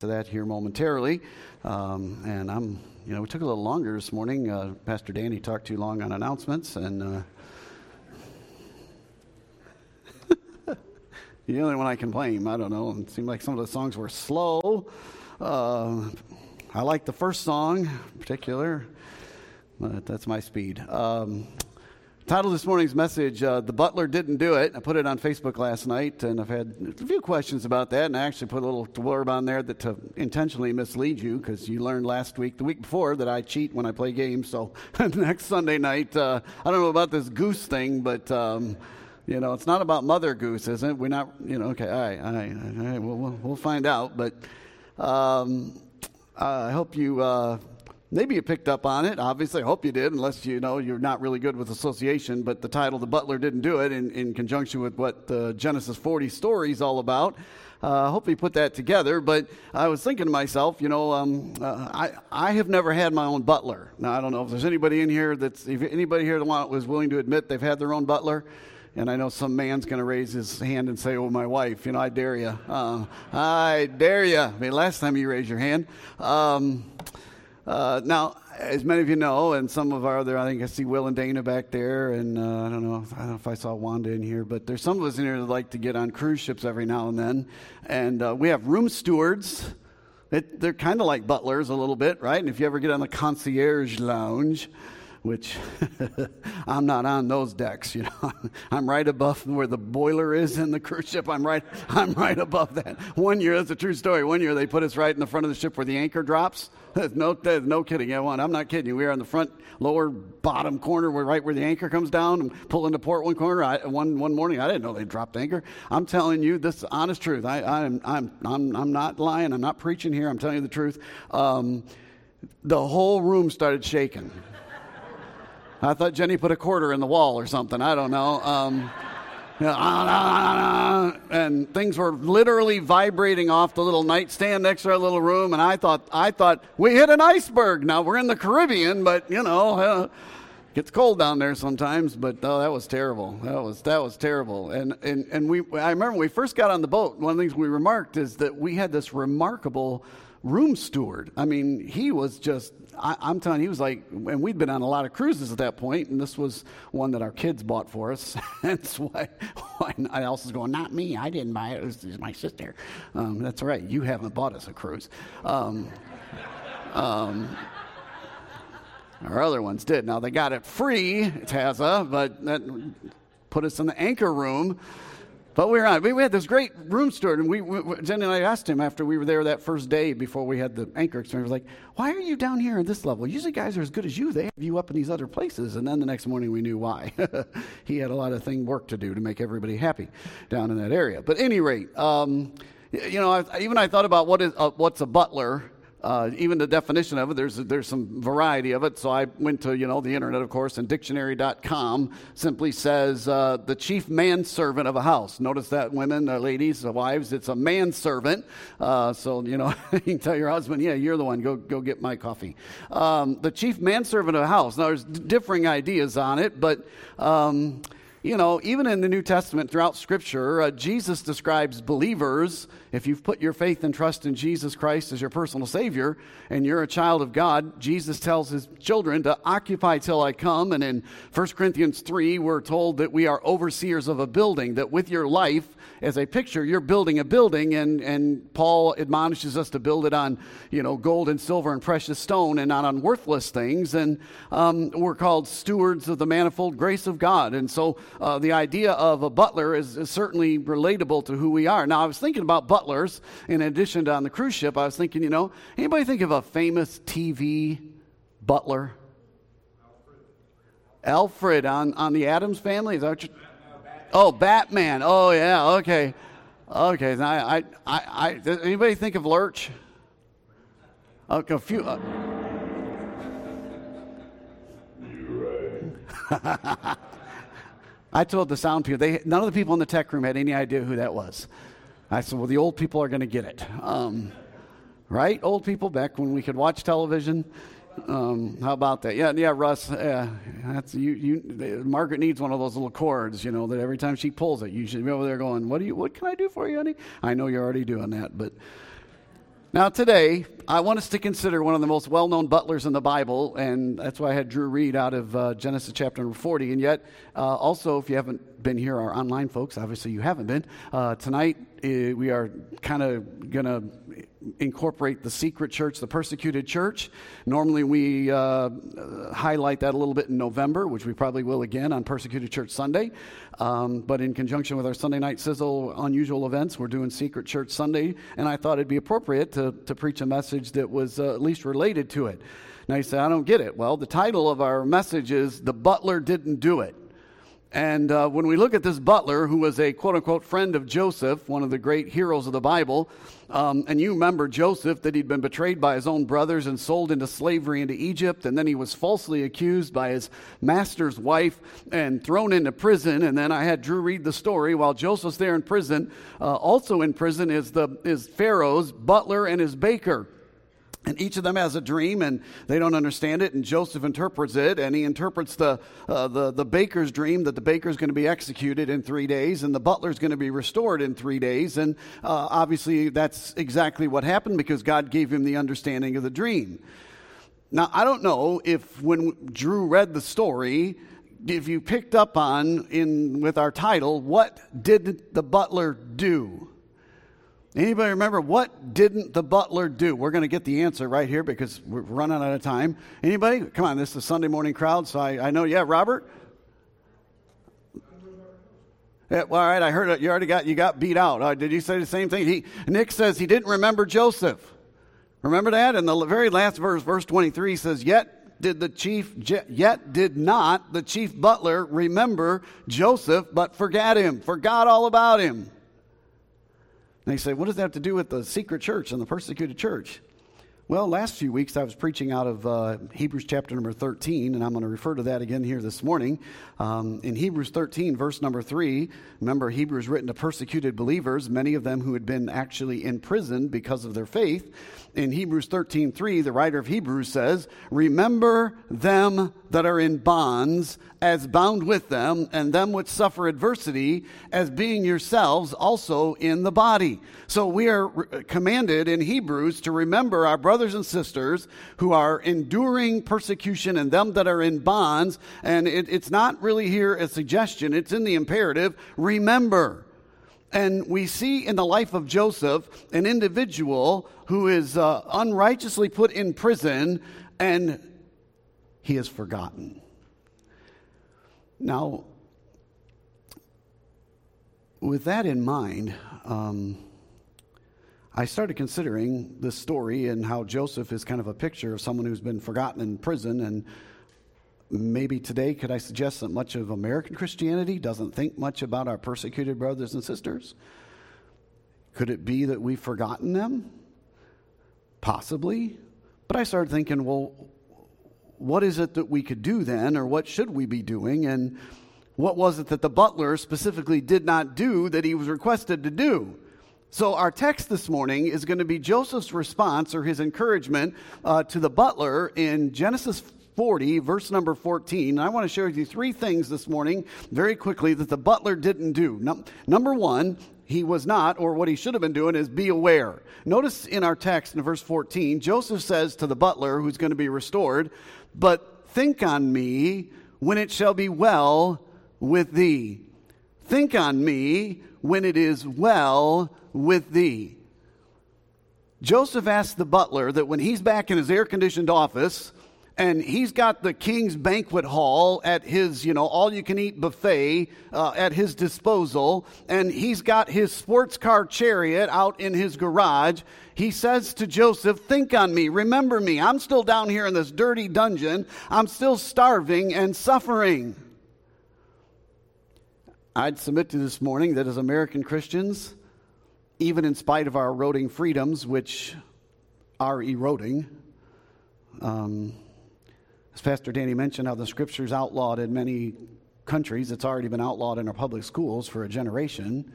to that here momentarily. Um, and I'm, you know, we took a little longer this morning. Uh, Pastor Danny talked too long on announcements, and uh, the only one I can blame. I don't know. It seemed like some of the songs were slow. Uh, I like the first song in particular, but that's my speed. Um, Title this morning's message, uh, The Butler Didn't Do It. I put it on Facebook last night, and I've had a few questions about that, and I actually put a little blurb on there that to intentionally mislead you, because you learned last week, the week before, that I cheat when I play games. So next Sunday night, uh, I don't know about this goose thing, but. Um, you know, it's not about Mother Goose, is it? We're not, you know, okay, all right, all right, all right we'll, we'll find out. But um, I hope you uh, Maybe you picked up on it. Obviously, I hope you did, unless you know you're not really good with association. But the title, The Butler Didn't Do It, in, in conjunction with what the Genesis 40 story is all about. Uh, hope you put that together. But I was thinking to myself, you know, um, uh, I, I have never had my own butler. Now, I don't know if there's anybody in here that's, if anybody here that was willing to admit they've had their own butler. And I know some man's going to raise his hand and say, Oh, my wife, you know, I dare you. Uh, I dare you. I mean, last time you raised your hand. Um, uh, now, as many of you know, and some of our other, I think I see Will and Dana back there, and uh, I don't know, I don't know if I saw Wanda in here, but there's some of us in here that like to get on cruise ships every now and then, and uh, we have room stewards. It, they're kind of like butlers a little bit, right? And if you ever get on the concierge lounge, which I'm not on those decks, you know. I'm right above where the boiler is in the cruise ship. I'm right, I'm right above that. One year, that's a true story. One year they put us right in the front of the ship where the anchor drops. There's no, there's no kidding. Yeah, one, I'm not kidding you. We are in the front lower bottom corner, where right where the anchor comes down, and pull into port one corner. I, one one morning, I didn't know they dropped anchor. I'm telling you, this is honest truth. I, I'm I'm I'm I'm not lying. I'm not preaching here. I'm telling you the truth. Um, the whole room started shaking. I thought Jenny put a quarter in the wall or something. I don't know. Um, and things were literally vibrating off the little nightstand next to our little room. And I thought, I thought we hit an iceberg. Now we're in the Caribbean, but you know, uh, gets cold down there sometimes. But oh, that was terrible. That was that was terrible. And and and we, I remember when we first got on the boat. One of the things we remarked is that we had this remarkable room steward. I mean, he was just, I, am telling you, he was like, and we'd been on a lot of cruises at that point, and this was one that our kids bought for us. that's why, why else is going, not me, I didn't buy it, it was, it was my sister. Um, that's right, you haven't bought us a cruise. Um, um, our other ones did. Now, they got it free, Taza, but that put us in the anchor room but we were on. We had this great room steward, and we, we, Jenny and I asked him after we were there that first day before we had the anchor experience, like, "Why are you down here at this level? Usually, guys are as good as you. They have you up in these other places." And then the next morning, we knew why. he had a lot of thing work to do to make everybody happy down in that area. But any rate, um, you know, I, even I thought about what is uh, what's a butler uh, even the definition of it, there's, there's some variety of it. So I went to, you know, the internet, of course, and dictionary.com simply says uh, the chief manservant of a house. Notice that, women, uh, ladies, uh, wives, it's a manservant. Uh, so, you know, you can tell your husband, yeah, you're the one, go, go get my coffee. Um, the chief manservant of a house. Now, there's differing ideas on it, but. Um, you know, even in the New Testament, throughout Scripture, uh, Jesus describes believers. If you've put your faith and trust in Jesus Christ as your personal Savior and you're a child of God, Jesus tells his children to occupy till I come. And in 1 Corinthians 3, we're told that we are overseers of a building, that with your life, as a picture, you're building a building, and, and Paul admonishes us to build it on, you know, gold and silver and precious stone and not on worthless things. And um, we're called stewards of the manifold grace of God. And so uh, the idea of a butler is, is, certainly relatable to who we are. Now, I was thinking about butlers in addition to on the cruise ship. I was thinking, you know, anybody think of a famous TV butler? Alfred, on, on the Addams family? Is that what you Oh, Batman. Oh, yeah. Okay. Okay. I, I, I, does anybody think of Lurch? Okay, a few. Uh, I told the sound people, they, none of the people in the tech room had any idea who that was. I said, well, the old people are going to get it. Um, right? Old people back when we could watch television. Um, how about that? Yeah, yeah, Russ. Yeah, that's you. You. Margaret needs one of those little cords, you know, that every time she pulls it, you should be over there going, "What do you? What can I do for you, honey?" I know you're already doing that, but Now, today, I want us to consider one of the most well known butlers in the Bible, and that's why I had Drew read out of uh, Genesis chapter number 40. And yet, uh, also, if you haven't been here, our online folks, obviously you haven't been, uh, tonight uh, we are kind of going to incorporate the secret church, the persecuted church. Normally, we uh, highlight that a little bit in November, which we probably will again on Persecuted Church Sunday. Um, but in conjunction with our Sunday night sizzle unusual events, we're doing Secret Church Sunday, and I thought it'd be appropriate to, to preach a message that was uh, at least related to it. Now you say, I don't get it. Well, the title of our message is The Butler Didn't Do It. And uh, when we look at this butler, who was a quote unquote friend of Joseph, one of the great heroes of the Bible, um, and you remember Joseph that he'd been betrayed by his own brothers and sold into slavery into Egypt, and then he was falsely accused by his master's wife and thrown into prison. And then I had Drew read the story while Joseph's there in prison. Uh, also in prison is, the, is Pharaoh's butler and his baker. And each of them has a dream, and they don't understand it. And Joseph interprets it, and he interprets the, uh, the, the baker's dream that the baker's going to be executed in three days, and the butler's going to be restored in three days. And uh, obviously, that's exactly what happened because God gave him the understanding of the dream. Now, I don't know if when Drew read the story, if you picked up on in with our title, what did the butler do? Anybody remember what didn't the butler do? We're going to get the answer right here because we're running out of time. Anybody? Come on, this is a Sunday morning crowd, so I, I know. Yeah, Robert. Yeah, well, all right, I heard it. You already got you got beat out. Uh, did you say the same thing? He, Nick says he didn't remember Joseph. Remember that? And the very last verse, verse 23 says, "Yet did the chief yet did not the chief butler remember Joseph, but forgot him, forgot all about him." And they say, what does that have to do with the secret church and the persecuted church? Well, last few weeks I was preaching out of uh, Hebrews chapter number 13, and I'm going to refer to that again here this morning. Um, in Hebrews 13, verse number 3, remember, Hebrews written to persecuted believers, many of them who had been actually in prison because of their faith. In Hebrews 13, 3, the writer of Hebrews says, Remember them that are in bonds as bound with them, and them which suffer adversity as being yourselves also in the body. So we are commanded in Hebrews to remember our brothers and sisters who are enduring persecution and them that are in bonds. And it, it's not really here a suggestion, it's in the imperative. Remember. And we see in the life of Joseph an individual who is uh, unrighteously put in prison and he is forgotten. Now, with that in mind, um, I started considering this story and how Joseph is kind of a picture of someone who's been forgotten in prison. And maybe today, could I suggest that much of American Christianity doesn't think much about our persecuted brothers and sisters? Could it be that we've forgotten them? Possibly. But I started thinking, well, what is it that we could do then, or what should we be doing? And what was it that the butler specifically did not do that he was requested to do? So, our text this morning is going to be Joseph's response or his encouragement uh, to the butler in Genesis 40, verse number 14. And I want to share with you three things this morning very quickly that the butler didn't do. No, number one, he was not, or what he should have been doing, is be aware. Notice in our text in verse 14, Joseph says to the butler who's going to be restored, but think on me when it shall be well with thee. Think on me when it is well with thee. Joseph asked the butler that when he's back in his air conditioned office, and he's got the king's banquet hall at his, you know, all you can eat buffet uh, at his disposal, and he's got his sports car chariot out in his garage. He says to Joseph, Think on me, remember me. I'm still down here in this dirty dungeon, I'm still starving and suffering. I'd submit to this morning that as American Christians, even in spite of our eroding freedoms, which are eroding, um, as Pastor Danny mentioned, how the scripture's outlawed in many countries. It's already been outlawed in our public schools for a generation.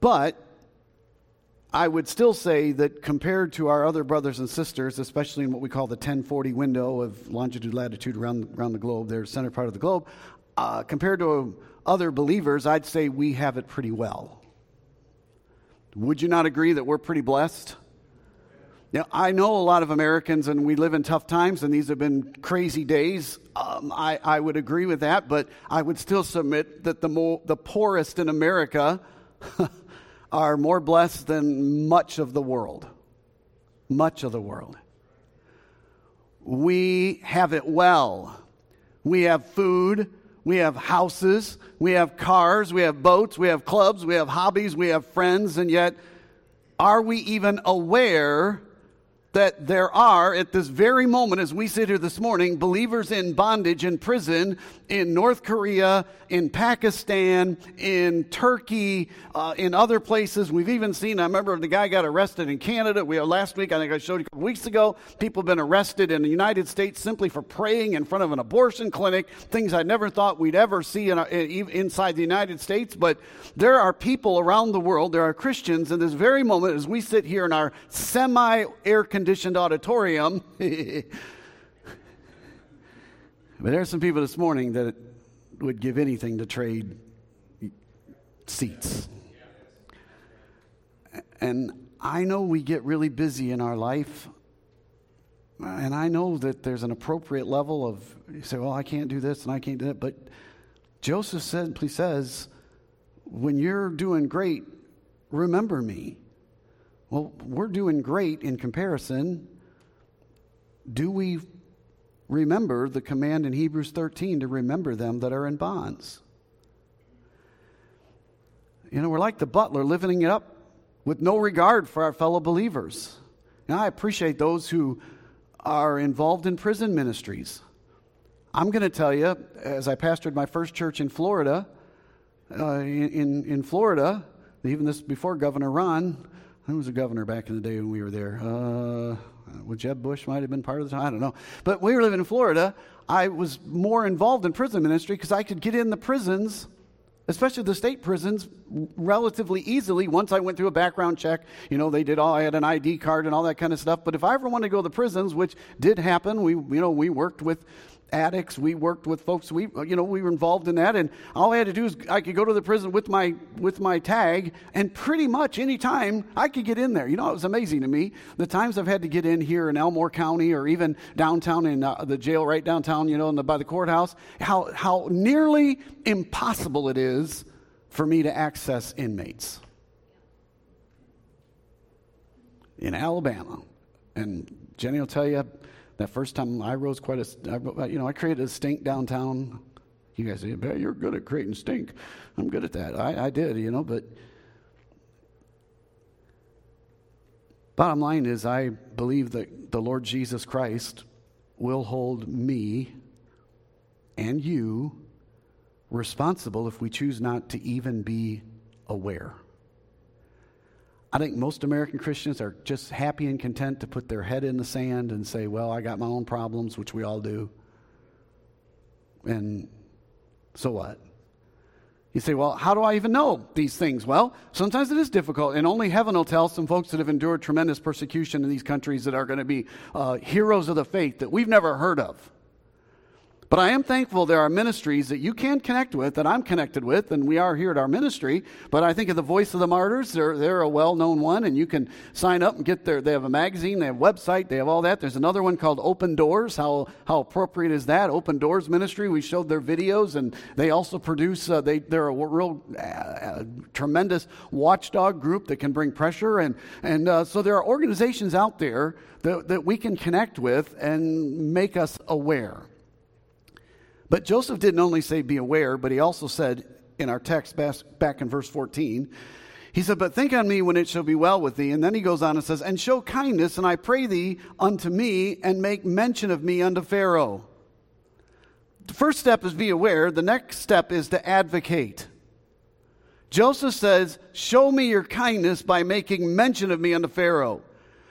But I would still say that compared to our other brothers and sisters, especially in what we call the 1040 window of longitude, latitude around, around the globe, their center part of the globe, uh, compared to other believers, I'd say we have it pretty well. Would you not agree that we're pretty blessed? Now, I know a lot of Americans, and we live in tough times, and these have been crazy days. Um, I, I would agree with that, but I would still submit that the, the poorest in America are more blessed than much of the world. Much of the world. We have it well. We have food, we have houses, we have cars, we have boats, we have clubs, we have hobbies, we have friends, and yet, are we even aware that there are, at this very moment, as we sit here this morning, believers in bondage in prison in North Korea, in Pakistan, in Turkey, uh, in other places. We've even seen, I remember the guy got arrested in Canada. We last week, I think I showed you a couple weeks ago, people have been arrested in the United States simply for praying in front of an abortion clinic, things I never thought we'd ever see in, in, inside the United States. But there are people around the world, there are Christians in this very moment as we sit here in our semi air conditioned auditorium. but there are some people this morning that would give anything to trade seats. And I know we get really busy in our life. And I know that there's an appropriate level of, you say, well, I can't do this and I can't do that. But Joseph simply says, when you're doing great, remember me. Well, we're doing great in comparison. Do we remember the command in Hebrews 13 to remember them that are in bonds? You know, we're like the butler living it up with no regard for our fellow believers. Now, I appreciate those who are involved in prison ministries. I'm going to tell you, as I pastored my first church in Florida, uh, in, in Florida, even this before Governor Ron, who was the governor back in the day when we were there? Uh, well, Jeb Bush might have been part of the time. I don't know. But we were living in Florida. I was more involved in prison ministry because I could get in the prisons, especially the state prisons, relatively easily once I went through a background check. You know, they did all, I had an ID card and all that kind of stuff. But if I ever wanted to go to the prisons, which did happen, we, you know, we worked with addicts. We worked with folks. We, you know, we were involved in that, and all I had to do is I could go to the prison with my with my tag, and pretty much any time I could get in there. You know, it was amazing to me the times I've had to get in here in Elmore County or even downtown in uh, the jail right downtown. You know, the, by the courthouse. How how nearly impossible it is for me to access inmates in Alabama, and Jenny will tell you that first time I rose quite a, you know, I created a stink downtown. You guys say, you're good at creating stink. I'm good at that. I, I did, you know, but bottom line is I believe that the Lord Jesus Christ will hold me and you responsible if we choose not to even be aware. I think most American Christians are just happy and content to put their head in the sand and say, Well, I got my own problems, which we all do. And so what? You say, Well, how do I even know these things? Well, sometimes it is difficult, and only heaven will tell some folks that have endured tremendous persecution in these countries that are going to be uh, heroes of the faith that we've never heard of. But I am thankful there are ministries that you can connect with, that I'm connected with, and we are here at our ministry. But I think of the Voice of the Martyrs, they're, they're a well known one, and you can sign up and get there. They have a magazine, they have a website, they have all that. There's another one called Open Doors. How, how appropriate is that? Open Doors Ministry, we showed their videos, and they also produce, uh, they, they're a real uh, tremendous watchdog group that can bring pressure. And, and uh, so there are organizations out there that, that we can connect with and make us aware. But Joseph didn't only say be aware, but he also said in our text back in verse 14, he said, But think on me when it shall be well with thee. And then he goes on and says, And show kindness, and I pray thee unto me, and make mention of me unto Pharaoh. The first step is be aware, the next step is to advocate. Joseph says, Show me your kindness by making mention of me unto Pharaoh.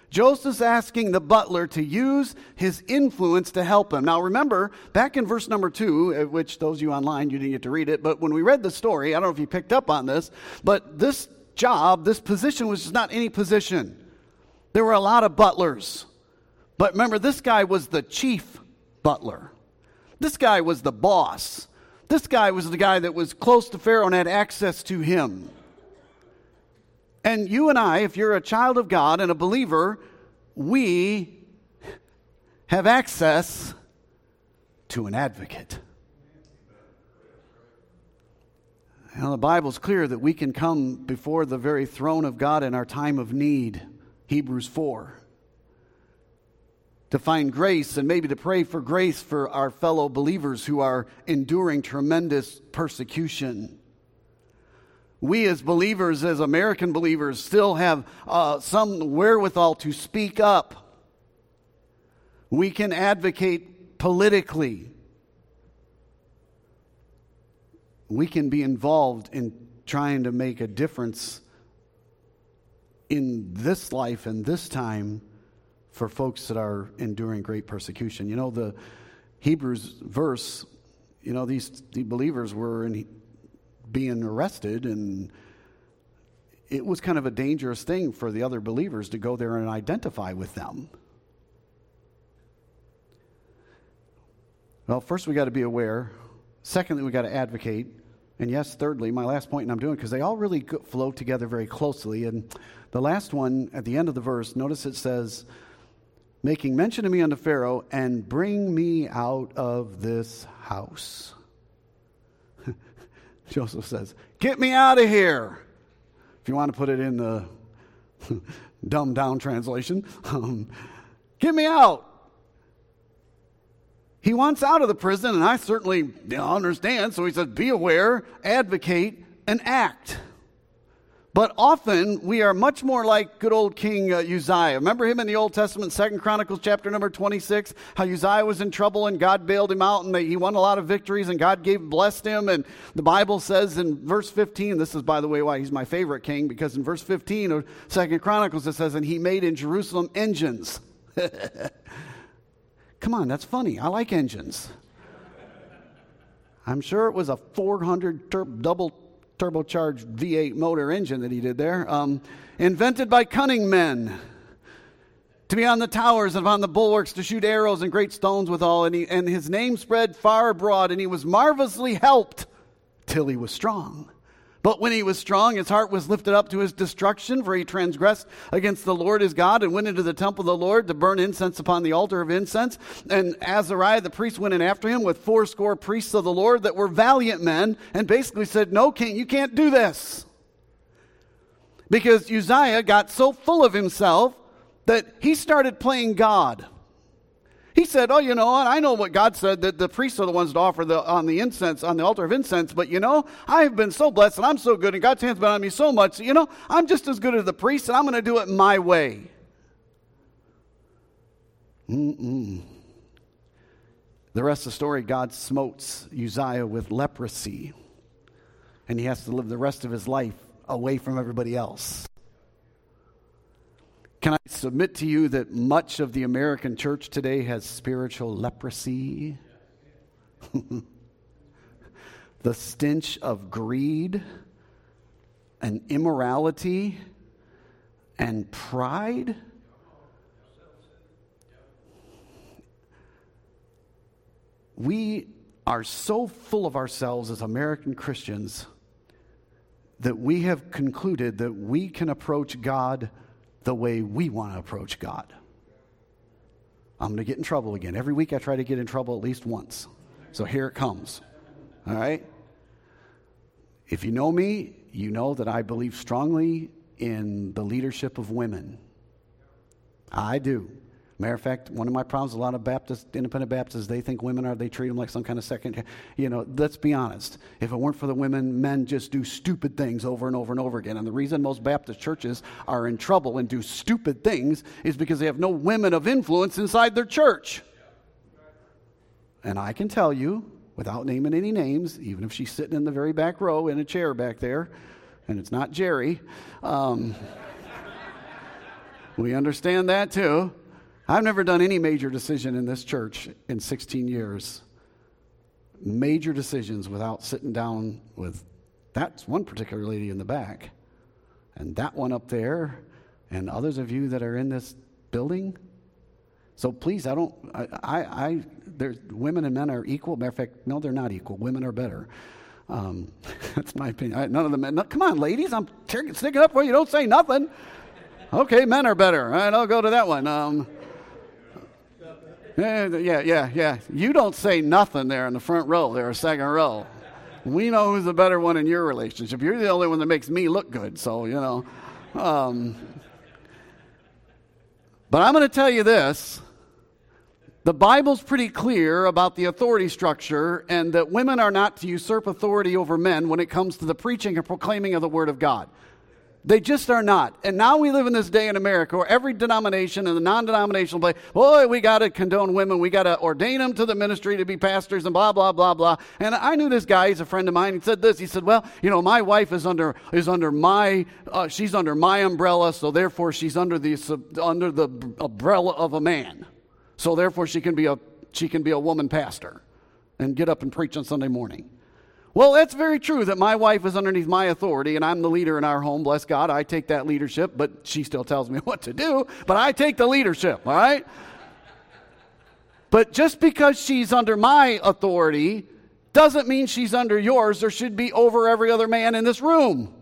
Joseph's asking the butler to use his influence to help him. Now, remember, back in verse number two, uh, which those of you online, you didn't get to read it, but when we read the story, I don't know if you picked up on this, but this job, this position was not any position. There were a lot of butlers. But remember, this guy was the chief butler. This guy was the boss. This guy was the guy that was close to Pharaoh and had access to him. And you and I, if you're a child of God and a believer, we have access to an advocate. Now, the Bible's clear that we can come before the very throne of God in our time of need. Hebrews 4. To find grace and maybe to pray for grace for our fellow believers who are enduring tremendous persecution we as believers, as American believers, still have uh, some wherewithal to speak up. We can advocate politically. We can be involved in trying to make a difference in this life and this time for folks that are enduring great persecution. You know, the Hebrews verse, you know, these, these believers were in being arrested and it was kind of a dangerous thing for the other believers to go there and identify with them. Well, first we got to be aware. Secondly, we got to advocate. And yes, thirdly, my last point, and I'm doing because they all really flow together very closely. And the last one at the end of the verse, notice it says, making mention of me unto Pharaoh, and bring me out of this house. Joseph says, Get me out of here. If you want to put it in the dumbed down translation, um, get me out. He wants out of the prison, and I certainly understand. So he says, Be aware, advocate, and act. But often we are much more like good old King uh, Uzziah. Remember him in the Old Testament, Second Chronicles chapter number 26, how Uzziah was in trouble and God bailed him out and they, he won a lot of victories and God gave blessed him. And the Bible says in verse 15, this is by the way why he's my favorite king, because in verse 15 of Second Chronicles it says, and he made in Jerusalem engines. Come on, that's funny. I like engines. I'm sure it was a 400 tur- double turbocharged V8 motor engine that he did there, um, invented by cunning men to be on the towers and on the bulwarks to shoot arrows and great stones withal. And, he, and his name spread far abroad, and he was marvelously helped till he was strong. But when he was strong, his heart was lifted up to his destruction, for he transgressed against the Lord his God and went into the temple of the Lord to burn incense upon the altar of incense. And Azariah the priest went in after him with fourscore priests of the Lord that were valiant men and basically said, No, king, you can't do this. Because Uzziah got so full of himself that he started playing God. He said, Oh, you know, what? I know what God said that the priests are the ones to offer the, on the incense, on the altar of incense, but you know, I've been so blessed and I'm so good and God's hand's been on me so much, you know, I'm just as good as the priests and I'm going to do it my way. Mm-mm. The rest of the story, God smotes Uzziah with leprosy, and he has to live the rest of his life away from everybody else. Can I submit to you that much of the American church today has spiritual leprosy? the stench of greed and immorality and pride? We are so full of ourselves as American Christians that we have concluded that we can approach God the way we want to approach God. I'm going to get in trouble again. Every week I try to get in trouble at least once. So here it comes. All right? If you know me, you know that I believe strongly in the leadership of women. I do. Matter of fact, one of my problems, a lot of Baptist, independent Baptists, they think women are, they treat them like some kind of second, you know, let's be honest. If it weren't for the women, men just do stupid things over and over and over again. And the reason most Baptist churches are in trouble and do stupid things is because they have no women of influence inside their church. And I can tell you, without naming any names, even if she's sitting in the very back row in a chair back there, and it's not Jerry, um, we understand that too. I've never done any major decision in this church in 16 years. Major decisions without sitting down with that's one particular lady in the back, and that one up there, and others of you that are in this building. So please, I don't, I, I, I there's women and men are equal. Matter of fact, no, they're not equal. Women are better. Um, that's my opinion. I, none of the men. No, come on, ladies. I'm t- sticking up for you. Don't say nothing. Okay, men are better. All right, I'll go to that one. Um, yeah, yeah, yeah. You don't say nothing there in the front row, there, second row. We know who's the better one in your relationship. You're the only one that makes me look good, so, you know. Um, but I'm going to tell you this the Bible's pretty clear about the authority structure and that women are not to usurp authority over men when it comes to the preaching and proclaiming of the Word of God. They just are not. And now we live in this day in America where every denomination and the non denominational play, boy, we got to condone women. We got to ordain them to the ministry to be pastors and blah, blah, blah, blah. And I knew this guy, he's a friend of mine. He said this. He said, well, you know, my wife is under, is under my, uh, she's under my umbrella, so therefore she's under the, under the umbrella of a man. So therefore she can be a she can be a woman pastor and get up and preach on Sunday morning. Well, that's very true that my wife is underneath my authority and I'm the leader in our home. Bless God, I take that leadership, but she still tells me what to do, but I take the leadership, all right? But just because she's under my authority doesn't mean she's under yours or should be over every other man in this room.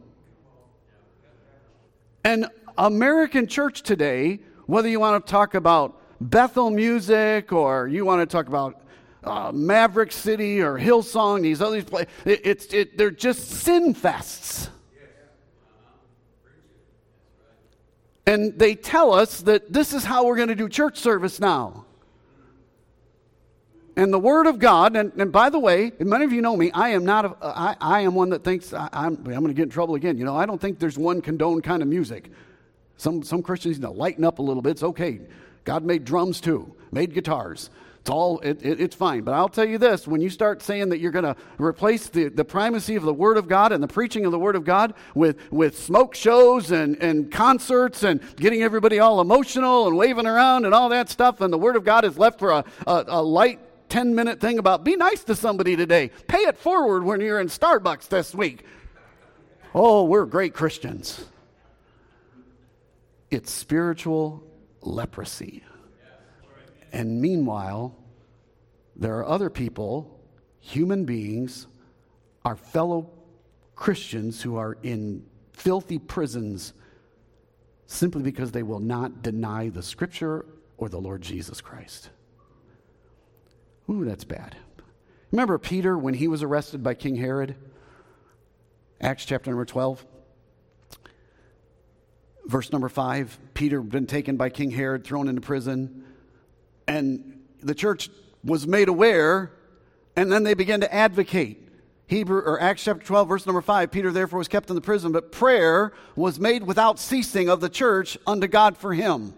And American church today, whether you want to talk about Bethel music or you want to talk about uh, Maverick City or Hillsong, these other places, it, it's, it, they're just sin fests. And they tell us that this is how we're going to do church service now. And the Word of God, and, and by the way, many of you know me, I am not, a, I, I am one that thinks, I, am I'm, I'm going to get in trouble again. You know, I don't think there's one condoned kind of music. Some, some Christians, need to lighten up a little bit. It's okay. God made drums too, made guitars. It's all, it, it, it's fine. But I'll tell you this when you start saying that you're going to replace the, the primacy of the Word of God and the preaching of the Word of God with, with smoke shows and, and concerts and getting everybody all emotional and waving around and all that stuff, and the Word of God is left for a, a, a light 10 minute thing about be nice to somebody today, pay it forward when you're in Starbucks this week. Oh, we're great Christians. It's spiritual leprosy. And meanwhile, there are other people, human beings, our fellow Christians who are in filthy prisons simply because they will not deny the scripture or the Lord Jesus Christ. Ooh, that's bad. Remember Peter when he was arrested by King Herod? Acts chapter number 12. Verse number 5 Peter been taken by King Herod, thrown into prison. And the church was made aware, and then they began to advocate. Hebrew or Acts chapter 12, verse number 5, Peter therefore was kept in the prison, but prayer was made without ceasing of the church unto God for him.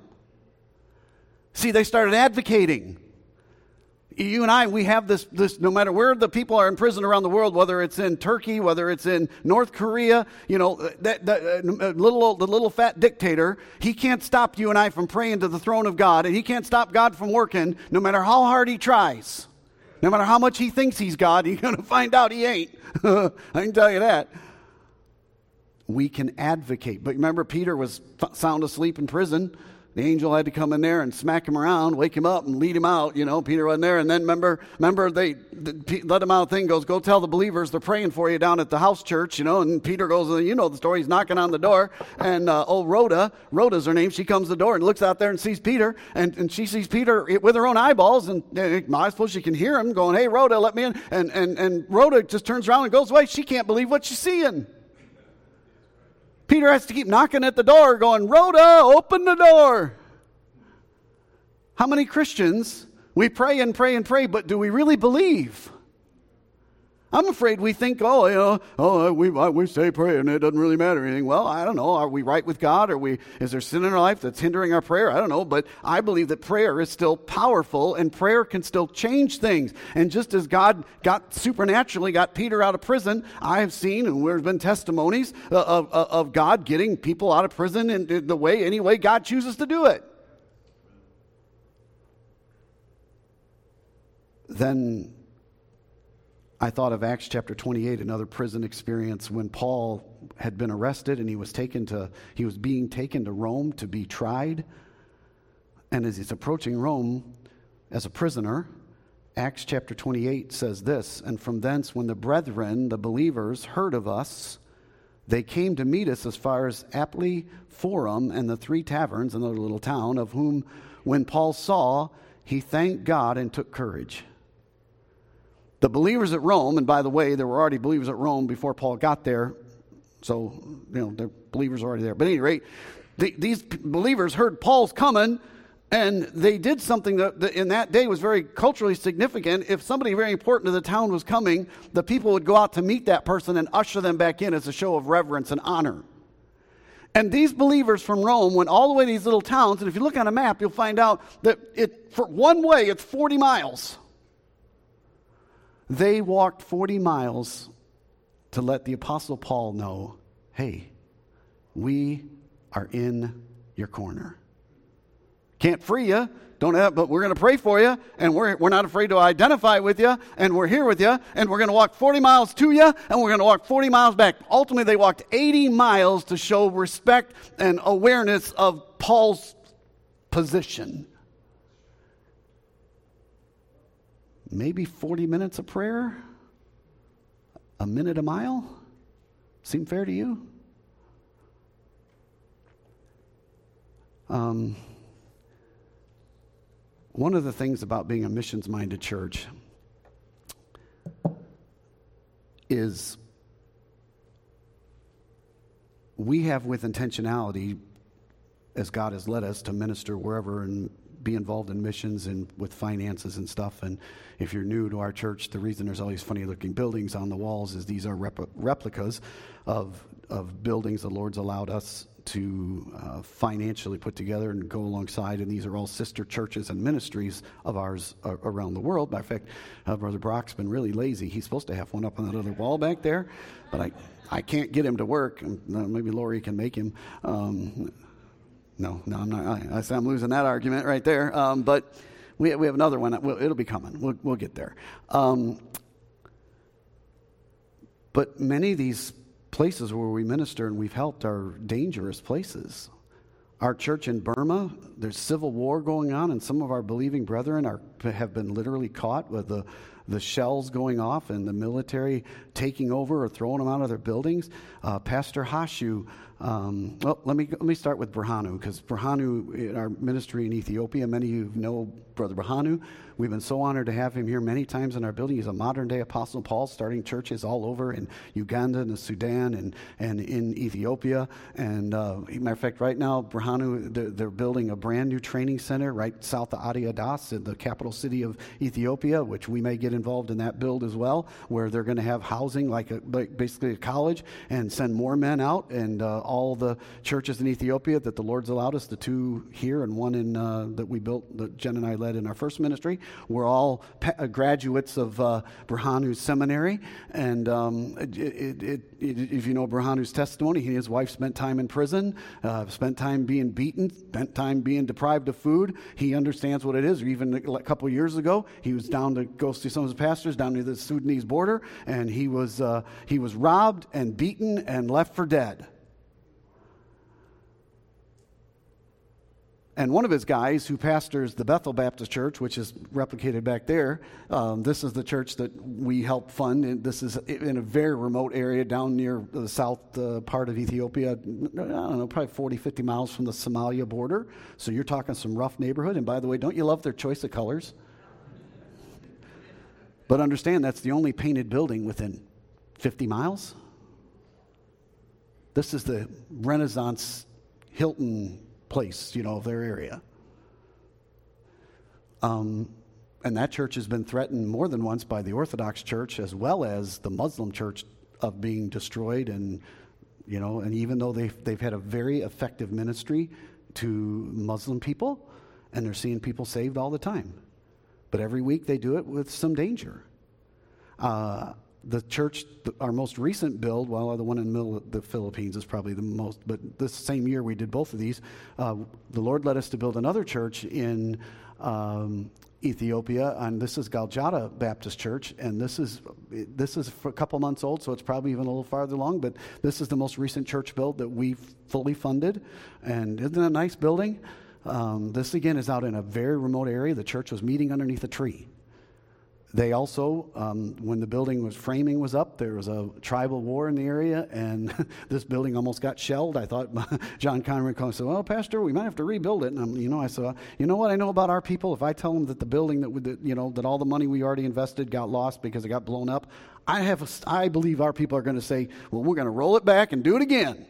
See, they started advocating you and I, we have this, this, no matter where the people are in prison around the world, whether it's in Turkey, whether it's in North Korea, you know, that, that uh, little, the little fat dictator, he can't stop you and I from praying to the throne of God, and he can't stop God from working no matter how hard he tries. No matter how much he thinks he's God, he's going to find out he ain't. I can tell you that. We can advocate. But remember, Peter was sound asleep in prison the angel had to come in there and smack him around, wake him up, and lead him out. You know, Peter wasn't there. And then remember, remember they let him out. Thing goes, go tell the believers they're praying for you down at the house church. You know, and Peter goes, you know the story. He's knocking on the door, and uh, old Rhoda, Rhoda's her name. She comes to the door and looks out there and sees Peter, and, and she sees Peter with her own eyeballs, and uh, I suppose she can hear him going, "Hey, Rhoda, let me in." And and and Rhoda just turns around and goes away. She can't believe what she's seeing. Peter has to keep knocking at the door, going, Rhoda, open the door. How many Christians, we pray and pray and pray, but do we really believe? I'm afraid we think, oh, you know, oh, uh, we, uh, we say pray and it doesn't really matter anything. Well, I don't know. Are we right with God? Are we, is there sin in our life that's hindering our prayer? I don't know. But I believe that prayer is still powerful and prayer can still change things. And just as God got supernaturally got Peter out of prison, I have seen, and there's been testimonies uh, of, of, of God getting people out of prison in the way, any way God chooses to do it. Then I thought of Acts chapter 28, another prison experience when Paul had been arrested and he was taken to he was being taken to Rome to be tried. And as he's approaching Rome as a prisoner, Acts chapter 28 says this And from thence, when the brethren, the believers, heard of us, they came to meet us as far as Appii Forum and the three taverns, another little town, of whom, when Paul saw, he thanked God and took courage. The believers at Rome, and by the way, there were already believers at Rome before Paul got there, so, you know, the believers are already there. But at any rate, the, these believers heard Paul's coming, and they did something that, that, in that day was very culturally significant. If somebody very important to the town was coming, the people would go out to meet that person and usher them back in as a show of reverence and honor. And these believers from Rome went all the way to these little towns, and if you look on a map, you'll find out that it, for one way, it's 40 miles. They walked 40 miles to let the Apostle Paul know hey, we are in your corner. Can't free you, don't have, but we're going to pray for you, and we're, we're not afraid to identify with you, and we're here with you, and we're going to walk 40 miles to you, and we're going to walk 40 miles back. Ultimately, they walked 80 miles to show respect and awareness of Paul's position. Maybe 40 minutes of prayer, a minute a mile? Seem fair to you? Um, one of the things about being a missions minded church is we have, with intentionality, as God has led us to minister wherever and be involved in missions and with finances and stuff. And if you're new to our church, the reason there's all these funny looking buildings on the walls is these are rep- replicas of, of buildings the Lord's allowed us to uh, financially put together and go alongside. And these are all sister churches and ministries of ours uh, around the world. Matter of fact, uh, Brother Brock's been really lazy. He's supposed to have one up on that other wall back there, but I, I can't get him to work. Maybe Lori can make him. Um, no, no, I'm not. I, I I'm losing that argument right there. Um, but we, we have another one. We'll, it'll be coming. We'll, we'll get there. Um, but many of these places where we minister and we've helped are dangerous places. Our church in Burma, there's civil war going on, and some of our believing brethren are, have been literally caught with the, the shells going off and the military taking over or throwing them out of their buildings. Uh, Pastor Hashu um, well, let me, let me start with Brahanu, because Brahanu, in our ministry in Ethiopia, many of you know Brother Brahanu. We've been so honored to have him here many times in our building. He's a modern day Apostle Paul, starting churches all over in Uganda and the Sudan and, and in Ethiopia. And uh, matter of fact, right now, Brahanu, they're, they're, building a brand new training center right south of Addis Ababa, in the capital city of Ethiopia, which we may get involved in that build as well, where they're going to have housing like, a, like basically a college and send more men out. And uh, all the churches in Ethiopia that the Lord's allowed us, the two here and one in uh, that we built, that Jen and I led in our first ministry, we're all pa- uh, graduates of uh, Seminary. And um, it, it, it, if you know Brahanu's testimony, he and his wife spent time in prison, uh, spent time being beaten, spent time being deprived of food. He understands what it is. Even a couple years ago, he was down to go see some of his pastors down near the Sudanese border, and he was, uh, he was robbed and beaten and left for dead. And one of his guys who pastors the Bethel Baptist Church, which is replicated back there, um, this is the church that we help fund. And this is in a very remote area down near the south uh, part of Ethiopia. I don't know, probably 40, 50 miles from the Somalia border. So you're talking some rough neighborhood. And by the way, don't you love their choice of colors? But understand that's the only painted building within 50 miles. This is the Renaissance Hilton place, you know, of their area. Um, and that church has been threatened more than once by the Orthodox Church as well as the Muslim Church of being destroyed. And, you know, and even though they've, they've had a very effective ministry to Muslim people, and they're seeing people saved all the time. But every week they do it with some danger. Uh, the church, our most recent build, well, the one in the middle of the Philippines is probably the most, but this same year we did both of these. Uh, the Lord led us to build another church in um, Ethiopia, and this is Galjata Baptist Church, and this is this is a couple months old, so it's probably even a little farther along. But this is the most recent church build that we've fully funded, and isn't it a nice building? Um, this again is out in a very remote area. The church was meeting underneath a tree they also, um, when the building was framing was up, there was a tribal war in the area, and this building almost got shelled. I thought John Connery called and said, "Well, Pastor, we might have to rebuild it." And I'm, you know, I said, "You know what I know about our people? If I tell them that the building that, that you know that all the money we already invested got lost because it got blown up, I have, a, I believe our people are going to say, well, we're going to roll it back and do it again."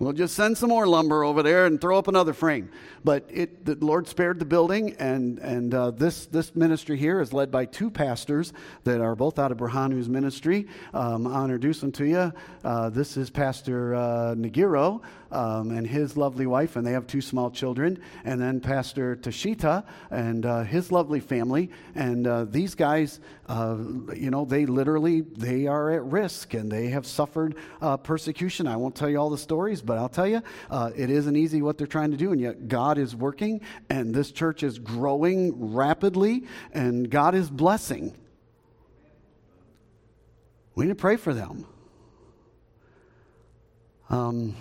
We'll just send some more lumber over there and throw up another frame. But it, the Lord spared the building, and, and uh, this, this ministry here is led by two pastors that are both out of Brahanu's ministry. Um, I'll introduce them to you. Uh, this is Pastor uh, Nagiro um, and his lovely wife, and they have two small children. And then Pastor Tashita and uh, his lovely family. And uh, these guys, uh, you know, they literally, they are at risk, and they have suffered persecution. I won't tell you all the stories, but I'll tell you, uh, it isn't easy what they're trying to do, and yet God is working, and this church is growing rapidly, and God is blessing. We need to pray for them. Um,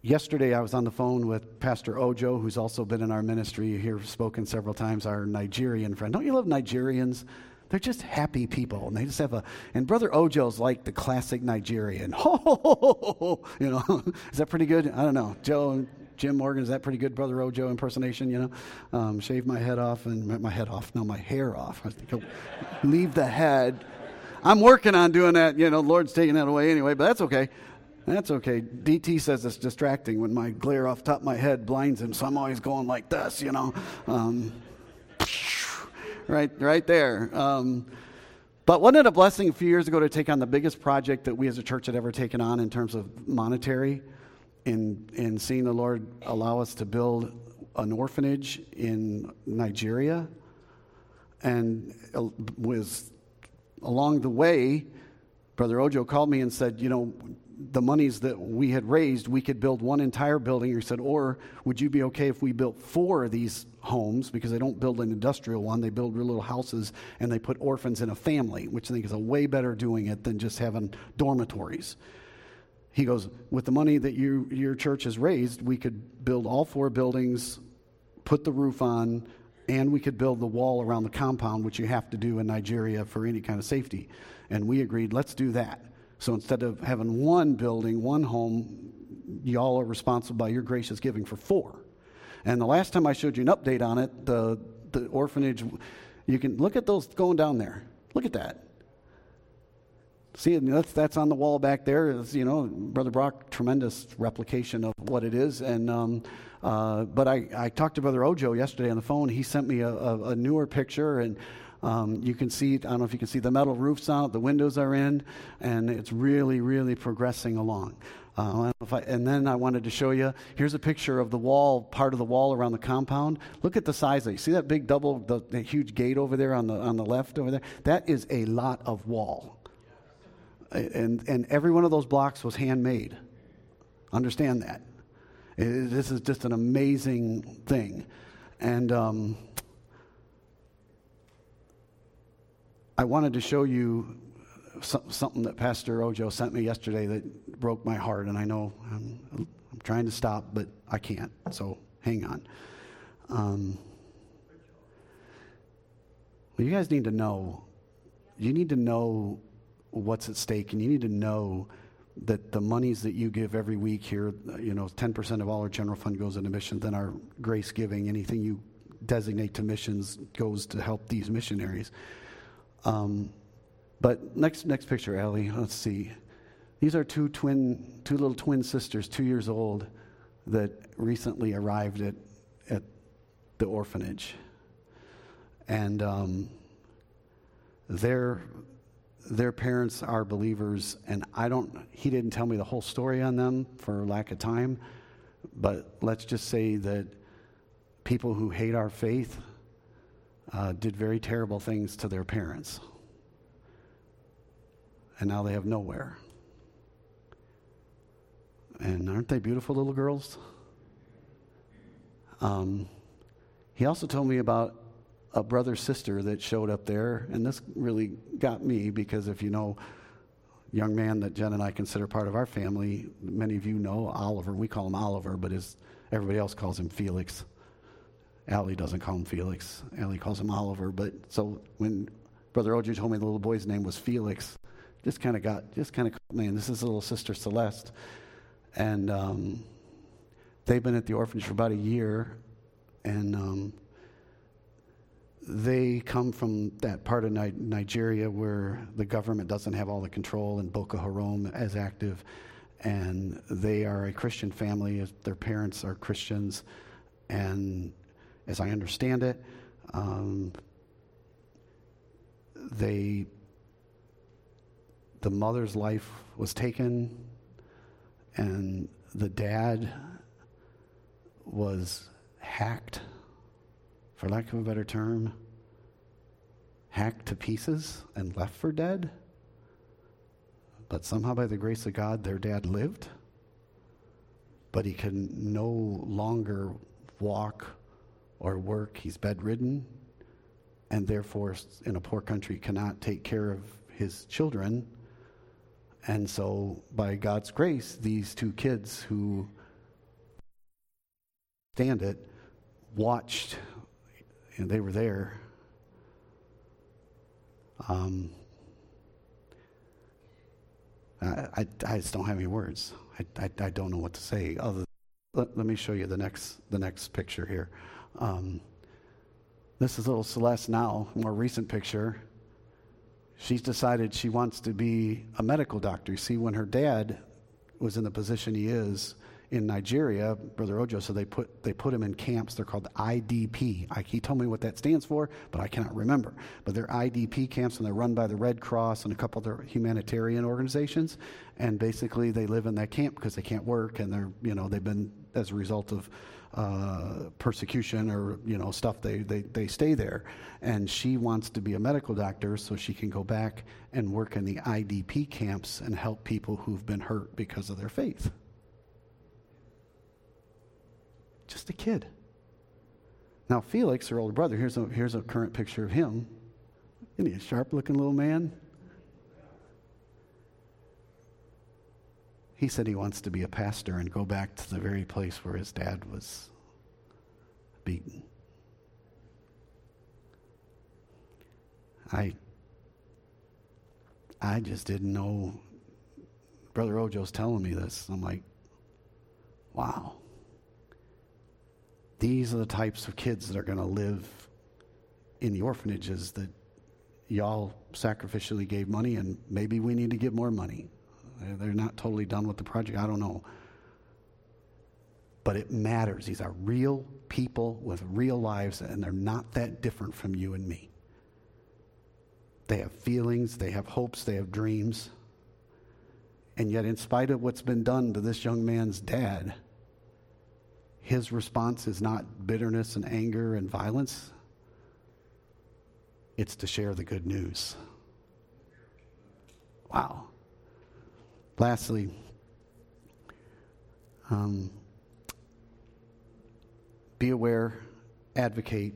yesterday, I was on the phone with Pastor Ojo, who's also been in our ministry. Hear spoken several times, our Nigerian friend. Don't you love Nigerians? They're just happy people, and they just have a. And Brother Ojo's like the classic Nigerian. Ho, ho, ho, ho you know, is that pretty good? I don't know. Joe, Jim Morgan, is that pretty good, Brother Ojo impersonation? You know, um, shave my head off and my head off, no, my hair off. Leave the head. I'm working on doing that. You know, Lord's taking that away anyway, but that's okay. That's okay. DT says it's distracting when my glare off top of my head blinds him, so I'm always going like this, you know. Um, right, right there. Um, but wasn't it a blessing a few years ago to take on the biggest project that we as a church had ever taken on in terms of monetary, in in seeing the Lord allow us to build an orphanage in Nigeria, and was along the way, Brother Ojo called me and said, you know, the monies that we had raised, we could build one entire building. He said, or would you be okay if we built four of these homes because they don't build an industrial one? They build real little houses and they put orphans in a family, which I think is a way better doing it than just having dormitories. He goes, with the money that you, your church has raised, we could build all four buildings, put the roof on, and we could build the wall around the compound, which you have to do in Nigeria for any kind of safety. And we agreed, let's do that. So instead of having one building, one home, y'all are responsible by your gracious giving for four. And the last time I showed you an update on it, the, the orphanage, you can look at those going down there. Look at that. See, that's, that's on the wall back there. Is, you know, Brother Brock, tremendous replication of what it is. And um, uh, but I, I talked to Brother Ojo yesterday on the phone. He sent me a, a, a newer picture, and um, you can see, I don't know if you can see the metal roofs out, the windows are in, and it's really, really progressing along. Uh, I, and then I wanted to show you here's a picture of the wall, part of the wall around the compound. Look at the size of it. See that big double, the, the huge gate over there on the, on the left over there? That is a lot of wall. And, and every one of those blocks was handmade. Understand that. It, this is just an amazing thing. And um, I wanted to show you something that Pastor Ojo sent me yesterday that broke my heart, and I know I'm, I'm trying to stop, but I can't. So hang on. Um, well, you guys need to know. You need to know what's at stake, and you need to know that the monies that you give every week here, you know, 10% of all our general fund goes into missions, then our grace giving, anything you designate to missions goes to help these missionaries. Um, but next, next picture, Allie. Let's see. These are two twin, two little twin sisters, two years old, that recently arrived at at the orphanage, and um, their their parents are believers. And I don't. He didn't tell me the whole story on them for lack of time, but let's just say that people who hate our faith uh, did very terrible things to their parents and now they have nowhere. And aren't they beautiful little girls? Um, he also told me about a brother sister that showed up there, and this really got me because if you know, young man that Jen and I consider part of our family, many of you know Oliver. We call him Oliver, but his, everybody else calls him Felix. Allie doesn't call him Felix. Allie calls him Oliver. But so when Brother Ojo told me the little boy's name was Felix, just kind of got, just kind of, man, this is little sister Celeste. And um, they've been at the orphanage for about a year. And um, they come from that part of Ni- Nigeria where the government doesn't have all the control and Boko Haram as active. And they are a Christian family. Their parents are Christians. And as I understand it, um, they the mother's life was taken and the dad was hacked for lack of a better term hacked to pieces and left for dead. But somehow by the grace of god their dad lived. But he can no longer walk or work. He's bedridden and therefore, in a poor country, cannot take care of his children. And so, by God's grace, these two kids who stand it watched, and they were there. Um, I, I, just don't have any words. I, I, I don't know what to say. Other, let, let me show you the next the next picture here. Um, this is little Celeste now, more recent picture. She's decided she wants to be a medical doctor. See, when her dad was in the position he is in Nigeria, Brother Ojo, so they put, they put him in camps. They're called IDP. I, he told me what that stands for, but I cannot remember. But they're IDP camps, and they're run by the Red Cross and a couple other humanitarian organizations. And basically, they live in that camp because they can't work, and they're, you know, they've been, as a result of uh, persecution or you know stuff they, they, they stay there. And she wants to be a medical doctor so she can go back and work in the idp camps and help people who've been hurt because of their faith. Just a kid. Now felix her older brother here's a, here's a current picture of him. Isn't he a sharp looking little man He said he wants to be a pastor and go back to the very place where his dad was beaten. I I just didn't know Brother Ojo's telling me this. I'm like, wow. These are the types of kids that are going to live in the orphanages that y'all sacrificially gave money, and maybe we need to give more money. They're not totally done with the project. I don't know. But it matters. These are real people with real lives, and they're not that different from you and me. They have feelings, they have hopes, they have dreams. And yet, in spite of what's been done to this young man's dad, his response is not bitterness and anger and violence, it's to share the good news. Wow. Lastly, um, be aware, advocate,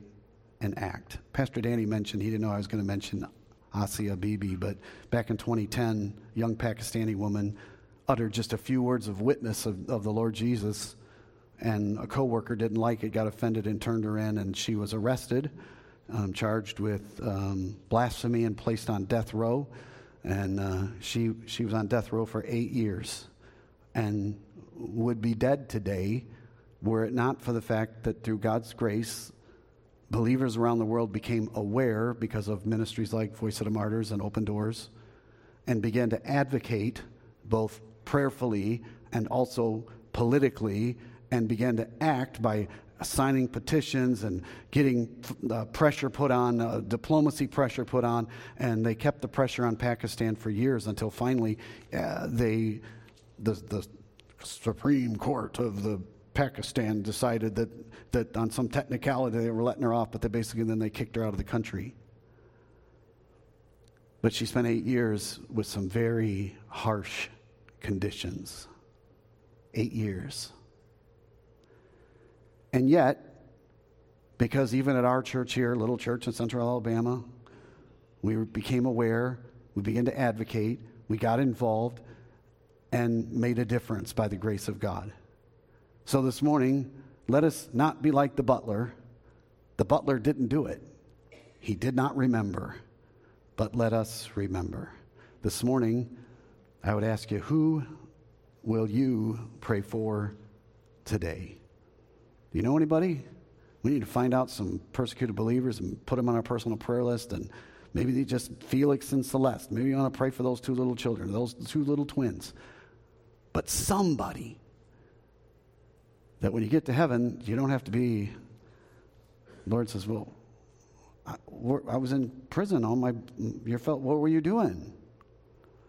and act. Pastor Danny mentioned, he didn't know I was going to mention Asia Bibi, but back in 2010, a young Pakistani woman uttered just a few words of witness of, of the Lord Jesus, and a coworker didn't like it, got offended, and turned her in, and she was arrested, um, charged with um, blasphemy, and placed on death row and uh, she she was on death row for eight years, and would be dead today, were it not for the fact that through God's grace, believers around the world became aware because of ministries like Voice of the Martyrs and Open Doors, and began to advocate both prayerfully and also politically, and began to act by signing petitions and getting uh, pressure put on, uh, diplomacy pressure put on, and they kept the pressure on Pakistan for years until finally uh, they, the, the Supreme Court of the Pakistan decided that, that on some technicality they were letting her off, but they basically then they kicked her out of the country. But she spent eight years with some very harsh conditions. Eight years. And yet, because even at our church here, little church in central Alabama, we became aware, we began to advocate, we got involved, and made a difference by the grace of God. So this morning, let us not be like the butler, The butler didn't do it. He did not remember. But let us remember. This morning, I would ask you, who will you pray for today? Do you know anybody? We need to find out some persecuted believers and put them on our personal prayer list. And maybe they just Felix and Celeste. Maybe you want to pray for those two little children, those two little twins. But somebody that when you get to heaven, you don't have to be. Lord says, Well, I, I was in prison all my. your felt, what were you doing?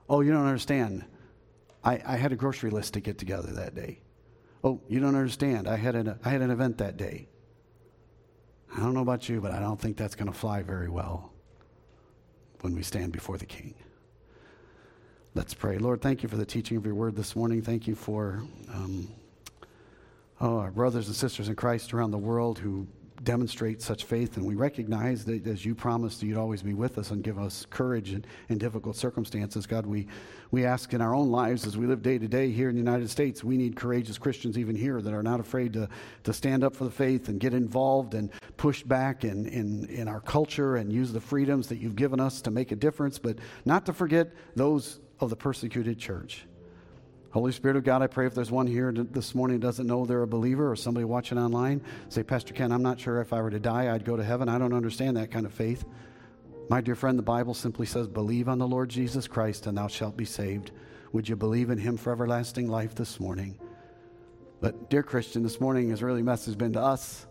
Oh, you don't understand. I, I had a grocery list to get together that day. Oh, you don't understand. I had an, I had an event that day. I don't know about you, but I don't think that's going to fly very well when we stand before the King. Let's pray. Lord, thank you for the teaching of your word this morning. Thank you for um, oh, our brothers and sisters in Christ around the world who demonstrate such faith. And we recognize that as you promised, you'd always be with us and give us courage in, in difficult circumstances. God, we, we ask in our own lives as we live day to day here in the United States, we need courageous Christians even here that are not afraid to, to stand up for the faith and get involved and push back in, in, in our culture and use the freedoms that you've given us to make a difference, but not to forget those of the persecuted church. Holy Spirit of God, I pray if there's one here this morning doesn't know they're a believer or somebody watching online, say, Pastor Ken, I'm not sure if I were to die, I'd go to heaven. I don't understand that kind of faith. My dear friend, the Bible simply says, Believe on the Lord Jesus Christ and thou shalt be saved. Would you believe in him for everlasting life this morning? But, dear Christian, this morning has really message been to us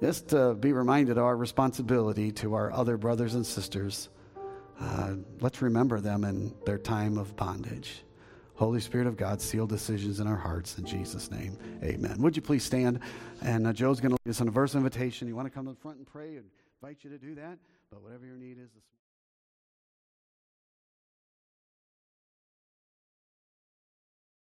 just to be reminded of our responsibility to our other brothers and sisters. Uh, let's remember them in their time of bondage. Holy Spirit of God, seal decisions in our hearts. In Jesus' name, amen. Would you please stand? And uh, Joe's going to lead us on a verse invitation. You want to come to the front and pray? I invite you to do that. But whatever your need is this